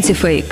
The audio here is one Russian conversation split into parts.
Антифейк.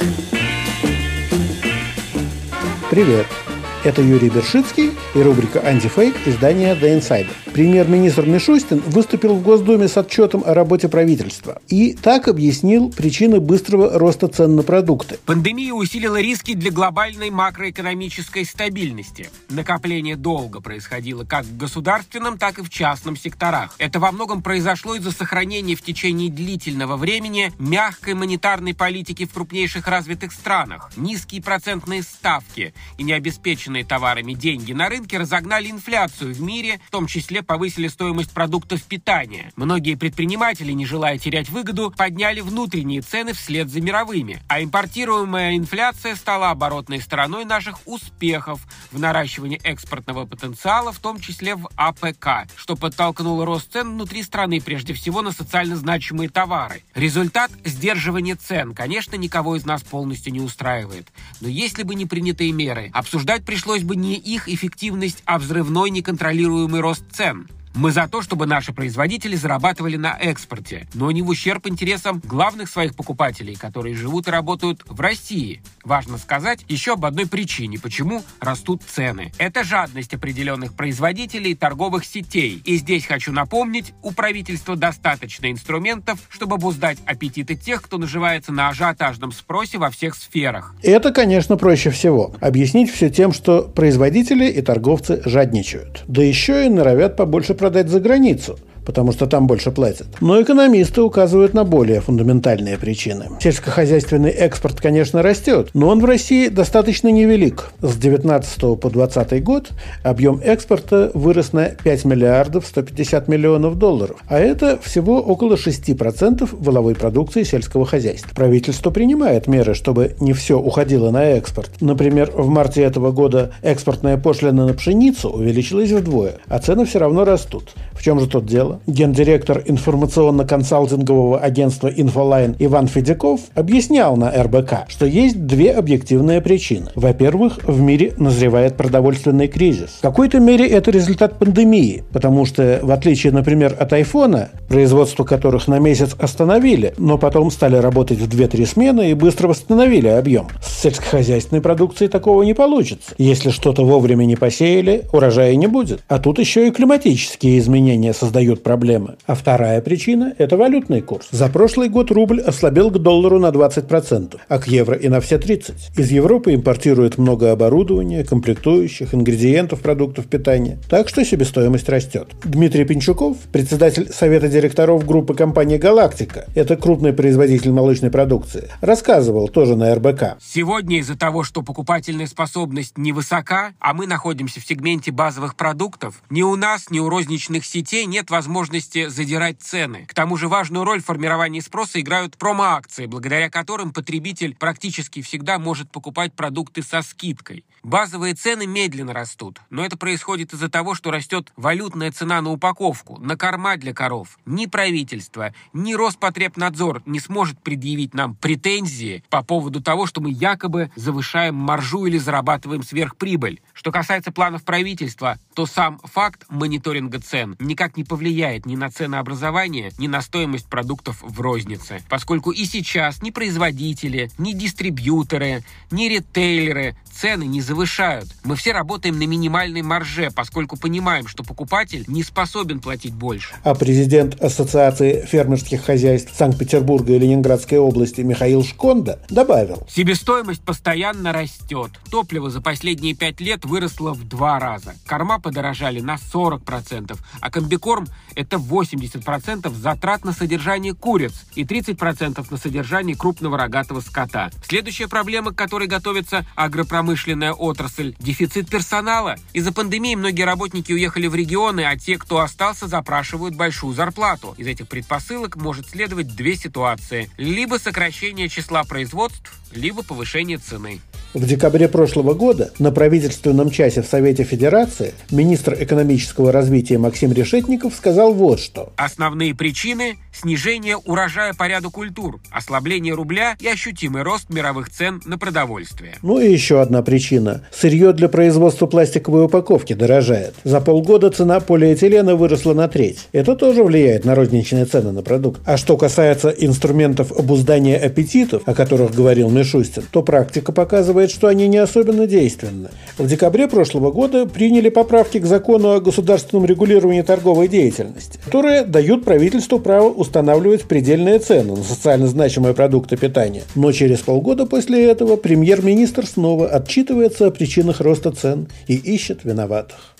Привет! Это Юрий Бершицкий и рубрика «Антифейк» издания «The Insider». Премьер-министр Мишустин выступил в Госдуме с отчетом о работе правительства и так объяснил причины быстрого роста цен на продукты. Пандемия усилила риски для глобальной макроэкономической стабильности. Накопление долга происходило как в государственном, так и в частном секторах. Это во многом произошло из-за сохранения в течение длительного времени мягкой монетарной политики в крупнейших развитых странах. Низкие процентные ставки и необеспеченные товарами деньги на рынке разогнали инфляцию в мире, в том числе повысили стоимость продуктов питания. Многие предприниматели, не желая терять выгоду, подняли внутренние цены вслед за мировыми. А импортируемая инфляция стала оборотной стороной наших успехов в наращивании экспортного потенциала, в том числе в АПК, что подтолкнуло рост цен внутри страны, прежде всего на социально значимые товары. Результат – сдерживание цен, конечно, никого из нас полностью не устраивает. Но если бы не принятые меры, обсуждать пришлось бы не их эффективность, а взрывной неконтролируемый рост цен. Мы за то, чтобы наши производители зарабатывали на экспорте, но не в ущерб интересам главных своих покупателей, которые живут и работают в России. Важно сказать еще об одной причине, почему растут цены. Это жадность определенных производителей торговых сетей. И здесь хочу напомнить, у правительства достаточно инструментов, чтобы обуздать аппетиты тех, кто наживается на ажиотажном спросе во всех сферах. Это, конечно, проще всего. Объяснить все тем, что производители и торговцы жадничают. Да еще и норовят побольше продать продать за границу потому что там больше платят. Но экономисты указывают на более фундаментальные причины. Сельскохозяйственный экспорт, конечно, растет, но он в России достаточно невелик. С 19 по 20 год объем экспорта вырос на 5 миллиардов 150 миллионов долларов, а это всего около 6% воловой продукции сельского хозяйства. Правительство принимает меры, чтобы не все уходило на экспорт. Например, в марте этого года экспортная пошлина на пшеницу увеличилась вдвое, а цены все равно растут. В чем же тут дело? гендиректор информационно-консалтингового агентства «Инфолайн» Иван Федяков объяснял на РБК, что есть две объективные причины. Во-первых, в мире назревает продовольственный кризис. В какой-то мере это результат пандемии, потому что, в отличие, например, от айфона, производство которых на месяц остановили, но потом стали работать в 2-3 смены и быстро восстановили объем. С сельскохозяйственной продукцией такого не получится. Если что-то вовремя не посеяли, урожая не будет. А тут еще и климатические изменения создают проблемы. А вторая причина – это валютный курс. За прошлый год рубль ослабел к доллару на 20%, а к евро и на все 30%. Из Европы импортируют много оборудования, комплектующих, ингредиентов продуктов питания. Так что себестоимость растет. Дмитрий Пинчуков, председатель Совета директоров группы компании «Галактика», это крупный производитель молочной продукции, рассказывал тоже на РБК. Сегодня из-за того, что покупательная способность невысока, а мы находимся в сегменте базовых продуктов, ни у нас, ни у розничных сетей нет возможности возможности задирать цены. К тому же важную роль в формировании спроса играют промо-акции, благодаря которым потребитель практически всегда может покупать продукты со скидкой. Базовые цены медленно растут, но это происходит из-за того, что растет валютная цена на упаковку, на корма для коров. Ни правительство, ни Роспотребнадзор не сможет предъявить нам претензии по поводу того, что мы якобы завышаем маржу или зарабатываем сверхприбыль. Что касается планов правительства, то сам факт мониторинга цен никак не повлияет влияет ни на ценообразование, ни на стоимость продуктов в рознице, поскольку и сейчас ни производители, ни дистрибьюторы, ни ритейлеры цены не завышают. Мы все работаем на минимальной марже, поскольку понимаем, что покупатель не способен платить больше. А президент Ассоциации фермерских хозяйств Санкт-Петербурга и Ленинградской области Михаил Шконда добавил. Себестоимость постоянно растет. Топливо за последние пять лет выросло в два раза. Корма подорожали на 40%, а комбикорм – это 80% затрат на содержание куриц и 30% на содержание крупного рогатого скота. Следующая проблема, к которой готовится агропромышленность промышленная отрасль, дефицит персонала. Из-за пандемии многие работники уехали в регионы, а те, кто остался, запрашивают большую зарплату. Из этих предпосылок может следовать две ситуации. Либо сокращение числа производств, либо повышение цены. В декабре прошлого года на правительственном часе в Совете Федерации министр экономического развития Максим Решетников сказал вот что. Основные причины – снижение урожая по ряду культур, ослабление рубля и ощутимый рост мировых цен на продовольствие. Ну и еще одна причина. Сырье для производства пластиковой упаковки дорожает. За полгода цена полиэтилена выросла на треть. Это тоже влияет на розничные цены на продукт. А что касается инструментов обуздания аппетитов, о которых говорил Мишустин, то практика показывает, что они не особенно действенны. В декабре прошлого года приняли поправки к закону о государственном регулировании торговой деятельности, которые дают правительству право устанавливать предельные цены на социально значимые продукты питания. Но через полгода после этого премьер-министр снова отчитывается о причинах роста цен и ищет виноватых.